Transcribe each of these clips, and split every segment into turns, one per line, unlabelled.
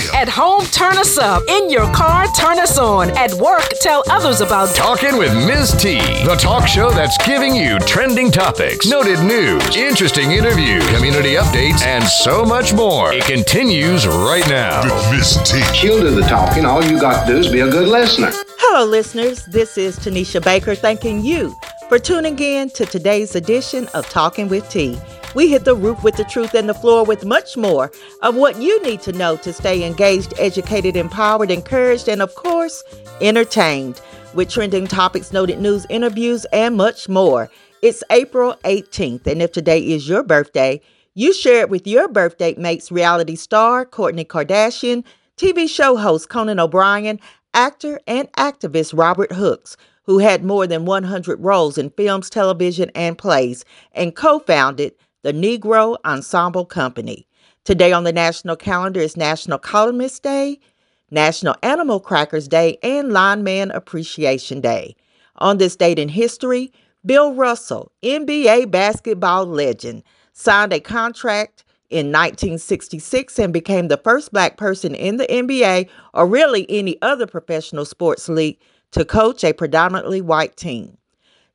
still.
At home, turn us up. In your car, turn us on. At work, tell others about
Talking with Ms. T, the talk show that's giving you trending topics, noted news, interesting interviews, community updates, and so much more. It continues right now.
With Miss T.
She'll do the talking. All you got to do is be a good listener.
Hello, listeners. This is Tanisha Baker thanking you for tuning in to today's edition of Talking with T. We hit the roof with the truth and the floor with much more of what you need to know to stay engaged, educated, empowered, encouraged, and of course, entertained with trending topics, noted news, interviews, and much more. It's April 18th, and if today is your birthday, you share it with your birthday mates, reality star Kourtney Kardashian, TV show host Conan O'Brien, actor and activist Robert Hooks, who had more than 100 roles in films, television, and plays, and co founded the Negro Ensemble Company. Today on the national calendar is National Columnist Day, National Animal Crackers Day, and Lineman Appreciation Day. On this date in history, Bill Russell, NBA basketball legend, signed a contract in 1966 and became the first black person in the NBA or really any other professional sports league to coach a predominantly white team.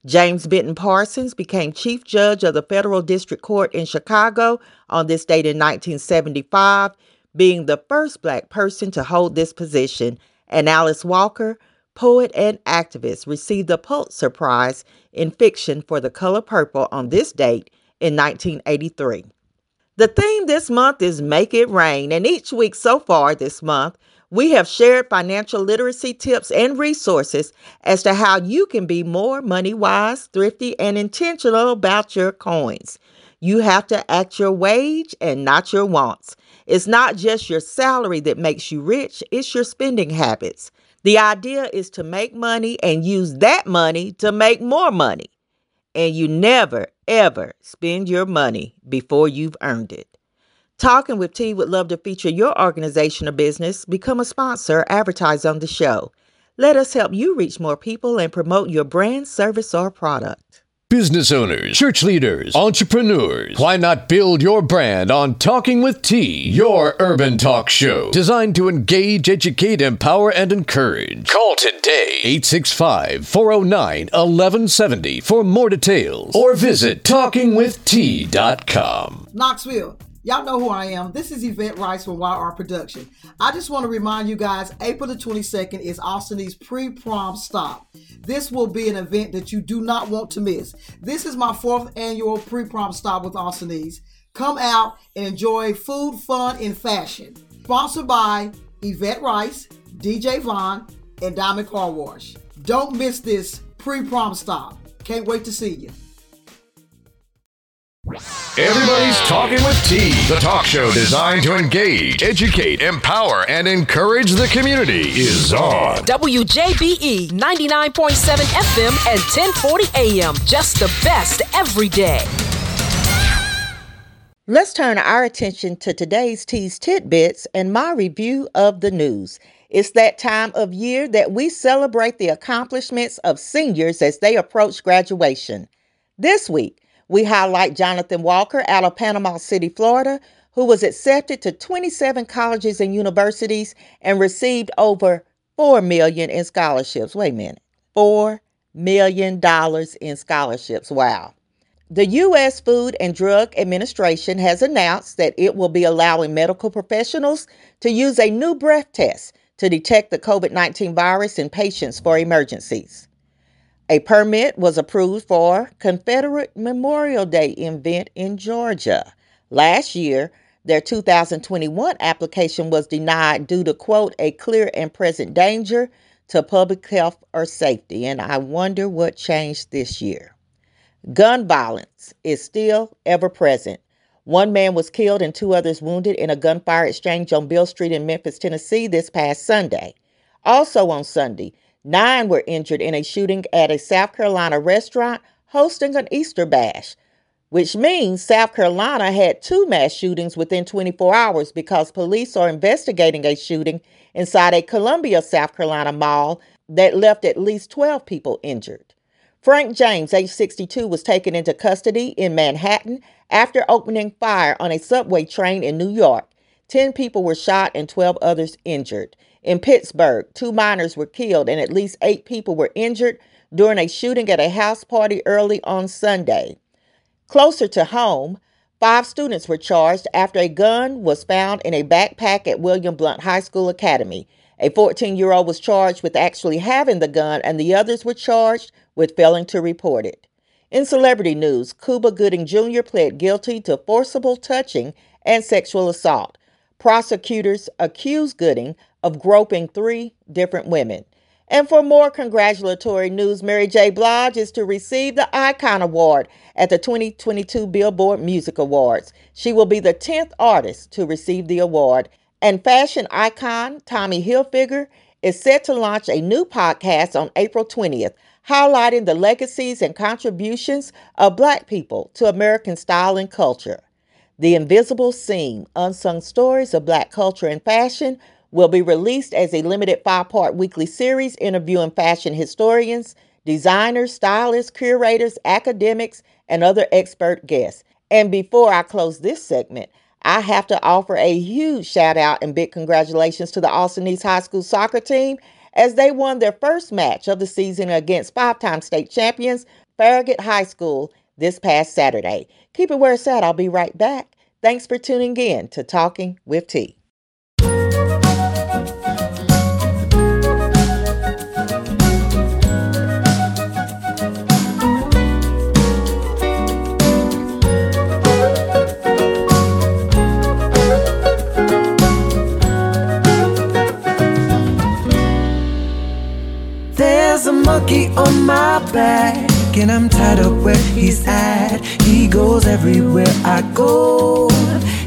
James Benton Parsons became Chief Judge of the Federal District Court in Chicago on this date in 1975, being the first black person to hold this position, and Alice Walker, poet and activist, received the Pulitzer Prize in Fiction for The Color Purple on this date in 1983. The theme this month is Make It Rain, and each week so far this month, we have shared financial literacy tips and resources as to how you can be more money wise, thrifty, and intentional about your coins. You have to act your wage and not your wants. It's not just your salary that makes you rich, it's your spending habits. The idea is to make money and use that money to make more money. And you never, ever spend your money before you've earned it. Talking with T would love to feature your organization or business, become a sponsor, advertise on the show. Let us help you reach more people and promote your brand, service, or product.
Business owners, church leaders, entrepreneurs, why not build your brand on Talking with T, your urban talk show designed to engage, educate, empower, and encourage? Call today 865 409 1170 for more details or visit talkingwitht.com.
Knoxville. Y'all know who I am. This is Yvette Rice from YR Production. I just want to remind you guys April the 22nd is Austin's pre prom stop. This will be an event that you do not want to miss. This is my fourth annual pre prom stop with Austin's. Come out and enjoy food, fun, and fashion. Sponsored by Yvette Rice, DJ Vaughn, and Diamond Car Wash. Don't miss this pre prom stop. Can't wait to see you.
Everybody's Talking with T, the talk show designed to engage, educate, empower, and encourage the community, is on.
WJBE 99.7 FM and 1040 AM. Just the best every day.
Let's turn our attention to today's T's Tidbits and my review of the news. It's that time of year that we celebrate the accomplishments of seniors as they approach graduation. This week, we highlight Jonathan Walker out of Panama City, Florida, who was accepted to 27 colleges and universities and received over 4 million in scholarships. Wait a minute. 4 million dollars in scholarships. Wow. The U.S. Food and Drug Administration has announced that it will be allowing medical professionals to use a new breath test to detect the COVID 19 virus in patients for emergencies. A permit was approved for Confederate Memorial Day event in Georgia. Last year, their 2021 application was denied due to, quote, a clear and present danger to public health or safety. And I wonder what changed this year. Gun violence is still ever present. One man was killed and two others wounded in a gunfire exchange on Beale Street in Memphis, Tennessee this past Sunday. Also on Sunday, nine were injured in a shooting at a South Carolina restaurant hosting an Easter bash, which means South Carolina had two mass shootings within 24 hours because police are investigating a shooting inside a Columbia, South Carolina mall that left at least 12 people injured. Frank James, age 62, was taken into custody in Manhattan after opening fire on a subway train in New York. 10 people were shot and 12 others injured. In Pittsburgh, two minors were killed and at least eight people were injured during a shooting at a house party early on Sunday. Closer to home, five students were charged after a gun was found in a backpack at William Blount High School Academy. A 14 year old was charged with actually having the gun, and the others were charged with failing to report it. In celebrity news, Cuba Gooding Jr. pled guilty to forcible touching and sexual assault. Prosecutors accused Gooding of groping three different women. And for more congratulatory news, Mary J. Blige is to receive the Icon Award at the 2022 Billboard Music Awards. She will be the 10th artist to receive the award. And fashion icon Tommy Hilfiger is set to launch a new podcast on April 20th, highlighting the legacies and contributions of Black people to American style and culture. The Invisible Seam Unsung Stories of Black Culture and Fashion will be released as a limited five part weekly series interviewing fashion historians, designers, stylists, curators, academics, and other expert guests. And before I close this segment, I have to offer a huge shout out and big congratulations to the Austin East High School soccer team as they won their first match of the season against five time state champions Farragut High School this past Saturday. Keep it where it's at. I'll be right back. Thanks for tuning in to Talking with T.
monkey on my back, and I'm tied up where he's at. He goes everywhere I go,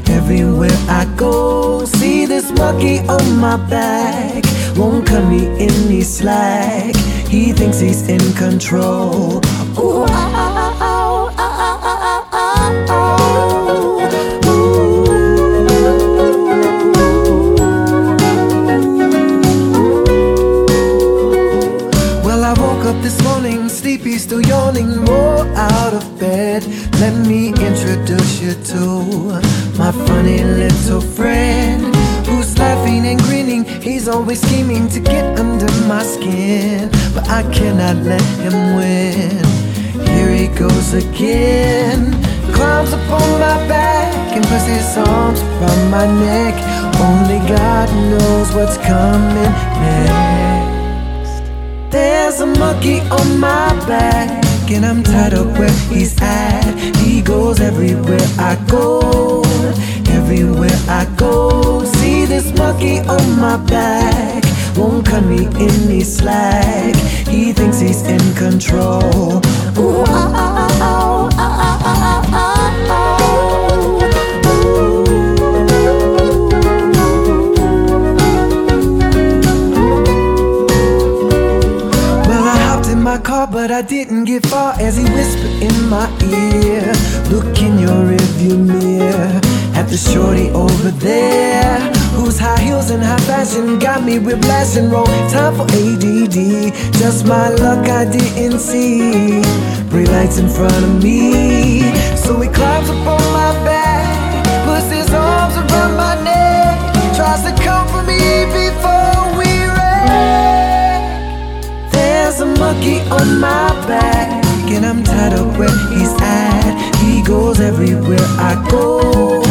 everywhere I go. See this monkey on my back, won't cut me any slack. He thinks he's in control. Ooh, yawning, more out of bed. Let me introduce you to my funny little friend who's laughing and grinning. He's always scheming to get under my skin, but I cannot let him win. Here he goes again. Climbs up on my back and puts his arms around my neck. Only God knows what's coming next. There's a monkey on my back, and I'm tied up where he's at. He goes everywhere I go, everywhere I go. See this monkey on my back, won't cut me any slack. He thinks he's in control. Ooh, ah, ah, ah, but I didn't get far as he whispered in my ear. Look in your rearview mirror at the shorty over there. Whose high heels and high fashion got me whiplash and roll. Time for ADD. Just my luck I didn't see. Bright lights in front of me. So he climbs up on my back, monkey on my back, and I'm tied up where he's at. He goes everywhere I go,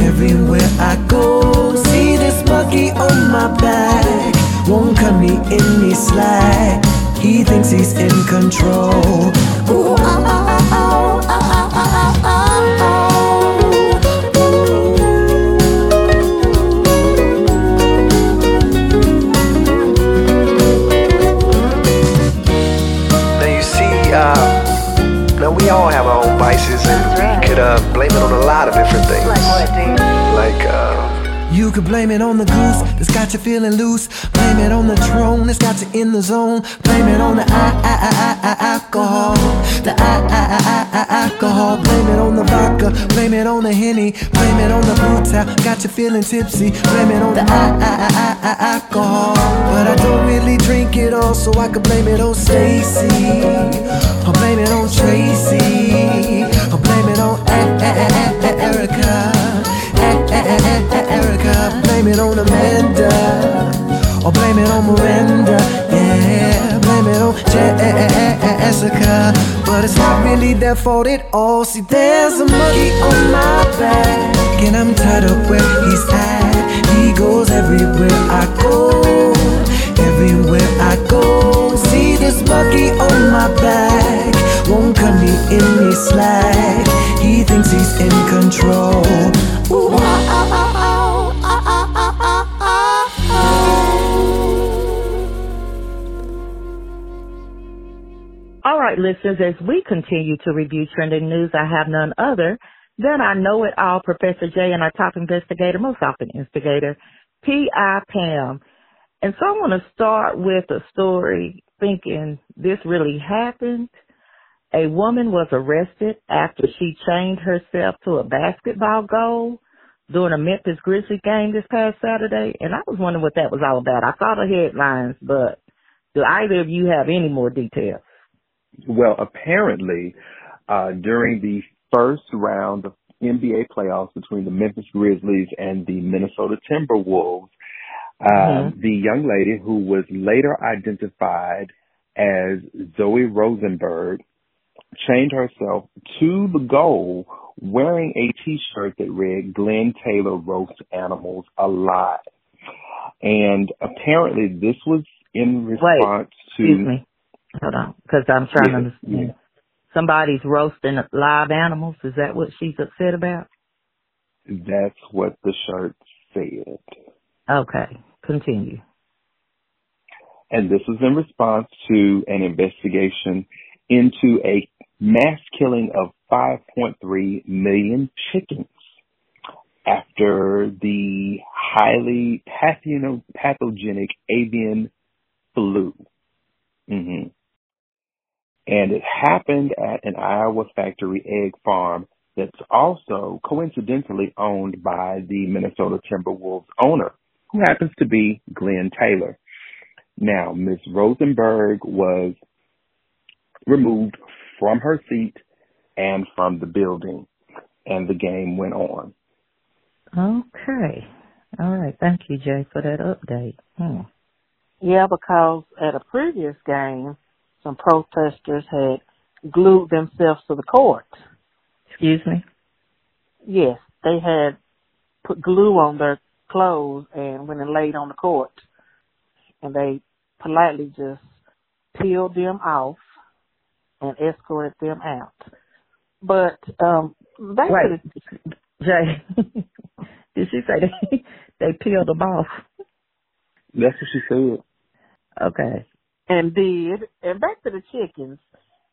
everywhere I go. See this monkey on my back, won't cut me any slack. He thinks he's in control. Ooh,
our own vices, and we could uh, blame it on a lot of different things. Like what. Like, uh,
you could blame it on the goose that's got you feeling loose. Blame it on the throne that's got you in the zone. Blame it on the I, I, I, I, alcohol. The I, I, I, I, alcohol. Blame it on the vodka. Blame it on the henny. Blame it on the brutal. Got you feeling tipsy. Blame it on the I, I, I, I, alcohol. But I don't really drink it all, so I could blame it on Stacy. Or blame it on Tracy. Amanda. Or blame it on Miranda. Yeah, blame it on Jessica. But it's not really their fault at all. See, there's a monkey on my back. And I'm tied up where he's at. He goes everywhere I go. Everywhere I go. See this monkey on my back. Won't cut me any slack. He thinks he's in control.
Right, listeners, as we continue to review trending news, I have none other than I know it all Professor J and our top investigator, most often instigator, P.I. Pam. And so I want to start with a story thinking this really happened. A woman was arrested after she chained herself to a basketball goal during a Memphis Grizzlies game this past Saturday. And I was wondering what that was all about. I saw the headlines, but do either of you have any more details?
Well, apparently, uh, during the first round of NBA playoffs between the Memphis Grizzlies and the Minnesota Timberwolves, uh,
Mhm.
the young lady who was later identified as Zoe Rosenberg chained herself to the goal wearing a t-shirt that read Glenn Taylor roasts animals alive. And apparently this was in response
Excuse
to.
Hold on, because I'm trying to understand. Somebody's roasting live animals. Is that what she's upset about?
That's what the shirt said.
Okay, continue.
And this was in response to an investigation into a mass killing of 5.3 million chickens after the highly pathogenic avian flu. hmm And it happened at an Iowa factory egg farm that's also coincidentally owned by the Minnesota Timberwolves owner, who happens to be Glenn Taylor. Now, Ms. Rosenberg was removed from her seat and from the building, and the game went on.
Okay. All right. Thank you, Jay, for that update. Hmm.
Yeah, because at a previous game, some protesters had glued themselves to the court.
Excuse me?
Yes, they had put glue on their clothes and went and laid on the court. And they politely just peeled them off and escorted them out. But um back to
Wait.
the
Jay, did she say they, they peeled them off?
That's what she said.
Okay.
And did and back to the chickens.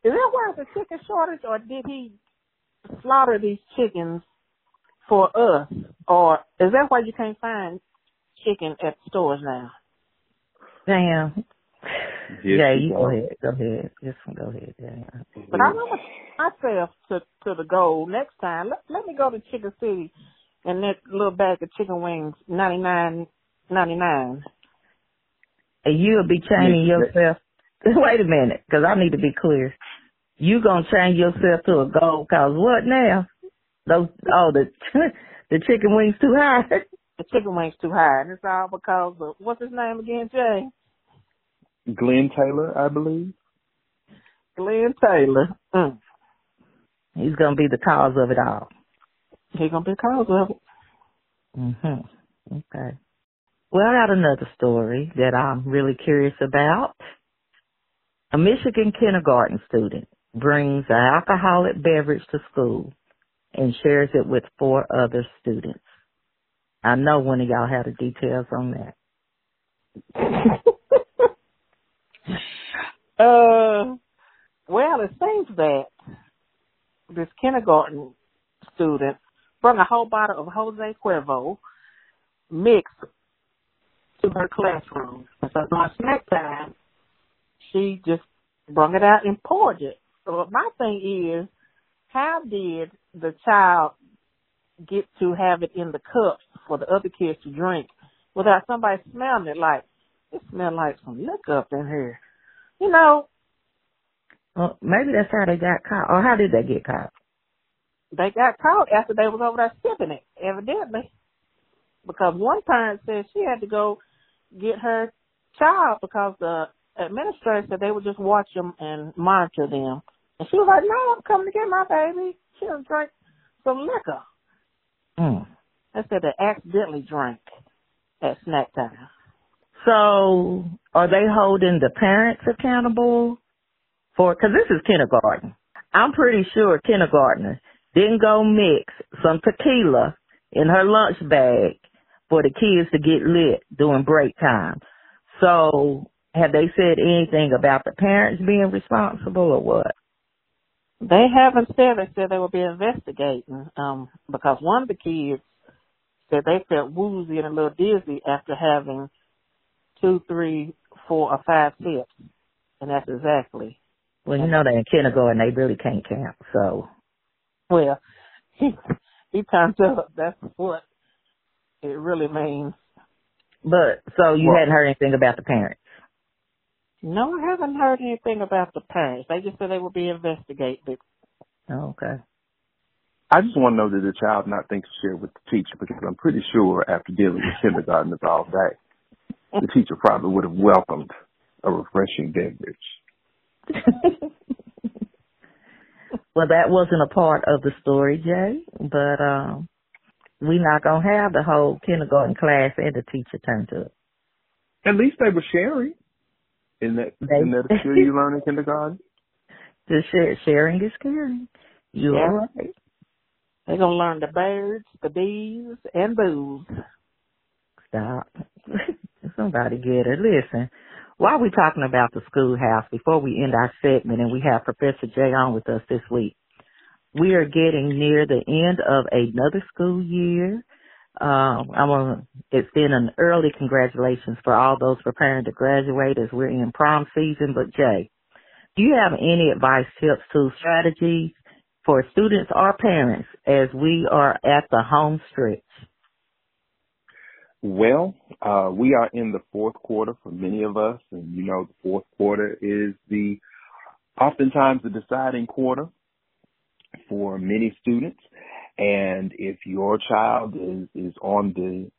Is that why it's a chicken shortage or did he slaughter these chickens for us? Or is that why you can't find chicken at stores now?
Damn.
Here
Jay,
she
you go ahead. Go ahead. Just go ahead, Jay.
But I want myself to to the goal next time. Let let me go to Chicken City and that little bag of chicken wings, ninety nine ninety nine.
And you'll be chaining
Yeah,
yourself. Wait a minute, because I need to be clear. You gonna chain yourself to a goal? Cause what now? Those oh the the chicken wings too high.
The chicken wings too high, and it's all because of what's his name again, Jay?
Glenn Taylor, I believe.
Glenn Taylor. Mm.
He's gonna be the cause of it all.
He gonna be the cause of it.
Mhm. Okay. Well, I got another story that I'm really curious about. A Michigan kindergarten student brings an alcoholic beverage to school and shares it with four other students. I know one of y'all had the details on that.
Uh, well, it seems that this kindergarten student brought a whole bottle of Jose Cuervo mixed to her classroom. And so on snack time, she just brought it out and poured it. So my thing is, how did the child get to have it in the cups for the other kids to drink without somebody smelling it like, it smells like some liquor up in here? You know,
Well, maybe that's how they got caught. Or how did they get caught?
they got caught after they was over there sipping it, evidently. because one parent said she had to go get her child because the administrator said they would just watch them and monitor them. And she was like, no, I'm coming to get my baby. She done drank some liquor.
Mm.
I said they accidentally drank at snack time.
So, are they holding the parents accountable for? Because this is kindergarten. I'm pretty sure kindergartner didn't go mix some tequila in her lunch bag for the kids to get lit during break time. So, have they said anything about the parents being responsible or what?
They haven't said. They said they will be investigating um, because one of the kids said they felt woozy and a little dizzy after having two, three, four, or five sips, and that's exactly.
Well, you know they're in kindergarten; they really can't count. So,
well, he he turns up. That's what it really means.
But so you well, hadn't heard anything about the parents?
No, I haven't heard anything about the parents. They just said they will be investigated.
Oh, okay.
I just want to know that the child not think to share with the teacher because I'm pretty sure after dealing with kindergartners all day, the teacher probably would have welcomed a refreshing beverage.
well, that wasn't a part of the story, Jay, but um, we're not gonna have the whole kindergarten class and the teacher turned up.
At least they were sharing. Isn't that, they, isn't that a skill you learn in kindergarten?
The share, sharing is caring. You're right.
They're gonna learn the birds, the bees, and booze.
Stop. Somebody get her. Listen, while we're talking about the schoolhouse, before we end our segment and we have Professor Jay on with us this week, we are getting near the end of another school year. Uh, I want to extend an early congratulations for all those preparing to graduate as we're in prom season. But Jay, do you have any advice, tips, tools, strategies for students or parents as we are at the home stretch?
Well, uh, we are in the fourth quarter for many of us, and you know the fourth quarter is the oftentimes the deciding quarter for many students. And if your child is, is on the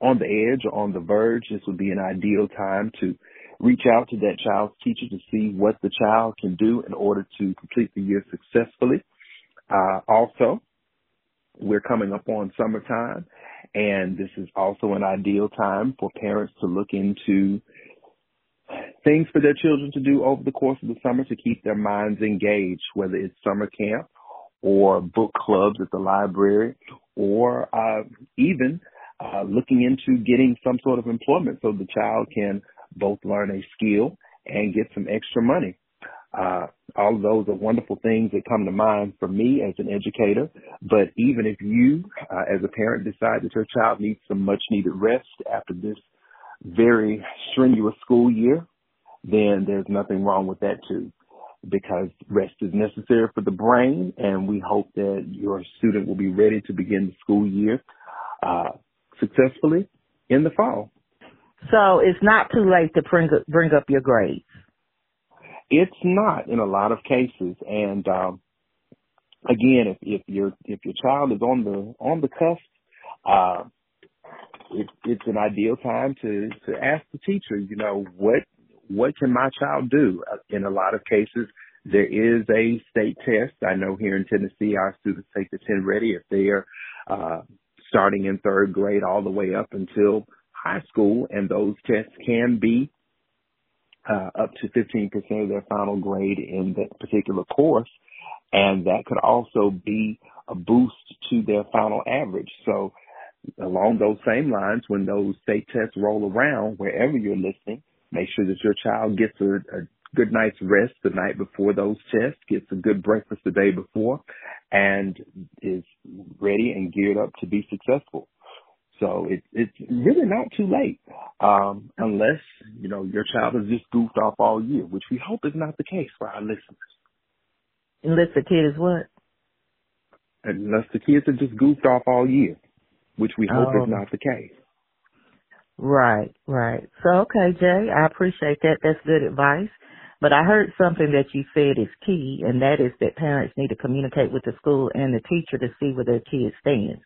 on the edge or on the verge, this would be an ideal time to reach out to that child's teacher to see what the child can do in order to complete the year successfully. Uh, also, we're coming up on summertime, and this is also an ideal time for parents to look into things for their children to do over the course of the summer to keep their minds engaged, whether it's summer camp or book clubs at the library or uh, even uh, looking into getting some sort of employment so the child can both learn a skill and get some extra money. Uh, all of those are wonderful things that come to mind for me as an educator. But even if you, uh, as a parent, decide that your child needs some much needed rest after this very strenuous school year, then there's nothing wrong with that too because rest is necessary for the brain, and we hope that your student will be ready to begin the school year uh, successfully in the fall.
So it's not too late to bring up, bring up your grades.
It's not in a lot of cases, and um, again, if, if your if your child is on the on the cusp, uh, it, it's an ideal time to to ask the teacher, you know, what what can my child do? Uh, in a lot of cases, there is a state test. I know here in Tennessee, our students take the 10 ready if they are uh, starting in third grade all the way up until high school, and those tests can be uh, up to 15% of their final grade in that particular course. And that could also be a boost to their final average. So along those same lines, when those state tests roll around, wherever you're listening, Make sure that your child gets a, a good night's rest the night before those tests, gets a good breakfast the day before, and is ready and geared up to be successful. So it, it's really not too late, um, unless you know your child has just goofed off all year, which we hope is not the case for our listeners.
Unless the kid is what?
Unless the kids have just goofed off all year, which we hope oh. is not the case.
Right, right. So, okay, Jay, I appreciate that. That's good advice. But I heard something that you said is key, and that is that parents need to communicate with the school and the teacher to see where their kid stands.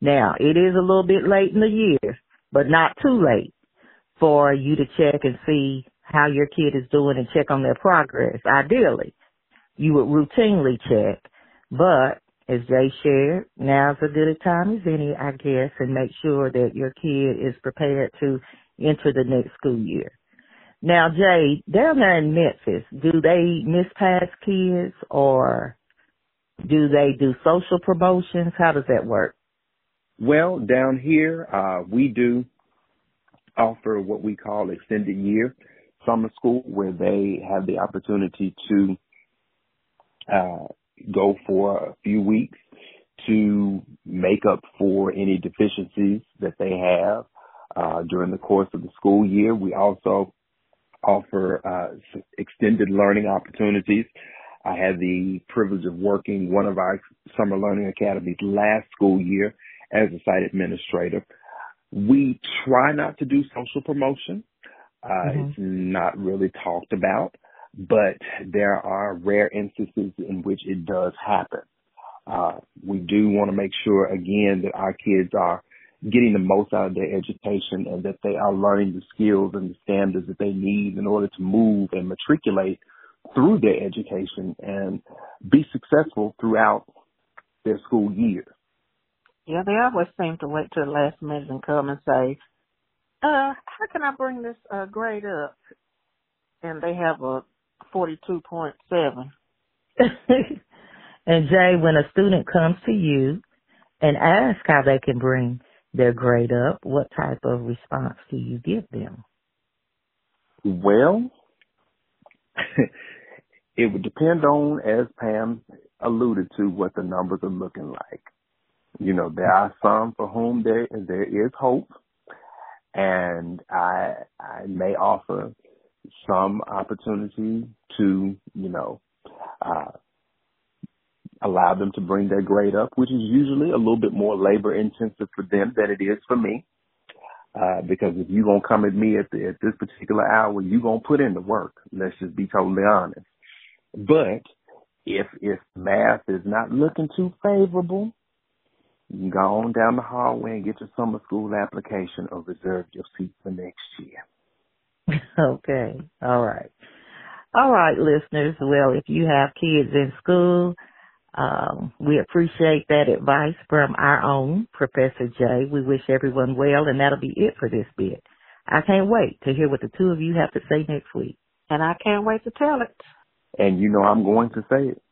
Now, it is a little bit late in the year, but not too late for you to check and see how your kid is doing and check on their progress. Ideally, you would routinely check, but as Jay shared, now's a good a time as any, I guess, and make sure that your kid is prepared to enter the next school year. Now, Jay, down there in Memphis, do they miss pass kids or do they do social promotions? How does that work?
Well, down here, uh, we do offer what we call extended year summer school where they have the opportunity to uh, go for a few weeks to make up for any deficiencies that they have uh, during the course of the school year. We also offer uh, extended learning opportunities. I had the privilege of working one of our summer learning academies last school year as a site administrator. We try not to do social promotion. Uh, mm-hmm. It's not really talked about, but there are rare instances in which it does happen. Uh, we do want to make sure again that our kids are getting the most out of their education and that they are learning the skills and the standards that they need in order to move and matriculate through their education and be successful throughout their school year.
Yeah, they always seem to wait till the last minute and come and say, uh, how can I bring this uh, grade up? And they have a 42.7.
and Jay, when a student comes to you and asks how they can bring their grade up, what type of response do you give them?
Well, it would depend on, as Pam alluded to, what the numbers are looking like. You know, there are some for whom there there is hope, and I I may offer some opportunity to you know uh, allow them to bring their grade up, which is usually a little bit more labor intensive for them than it is for me. Uh, because if you're gonna come at me at, the, at this particular hour, you're gonna put in the work. Let's just be totally honest. But if if math is not looking too favorable, you can go on down the hallway and get your summer school application or reserve your seat for next year.
okay. All right. All right, listeners. Well, if you have kids in school, um, we appreciate that advice from our own Professor Jay. We wish everyone well, and that'll be it for this bit. I can't wait to hear what the two of you have to say next week.
And I can't wait to tell it.
And you know I'm going to say it.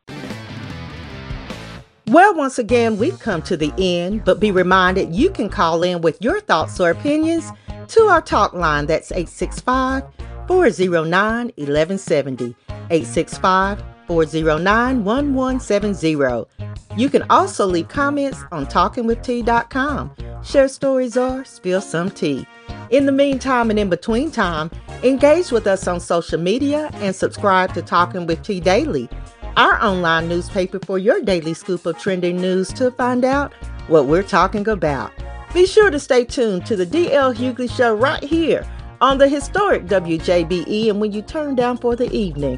Well, once again, we've come to the end, but be reminded you can call in with your thoughts or opinions to our talk line. That's 865 409 1170. 865 409 1170. You can also leave comments on talkingwitht.com. Share stories or spill some tea. In the meantime and in between time, engage with us on social media and subscribe to Talking with T Daily, our online newspaper for your daily scoop of trending news to find out what we're talking about. Be sure to stay tuned to the DL Hughley Show right here on the historic WJBE and when you turn down for the evening.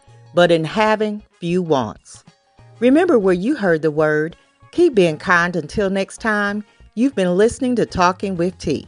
but in having few wants. Remember where you heard the word. Keep being kind until next time. You've been listening to Talking with T.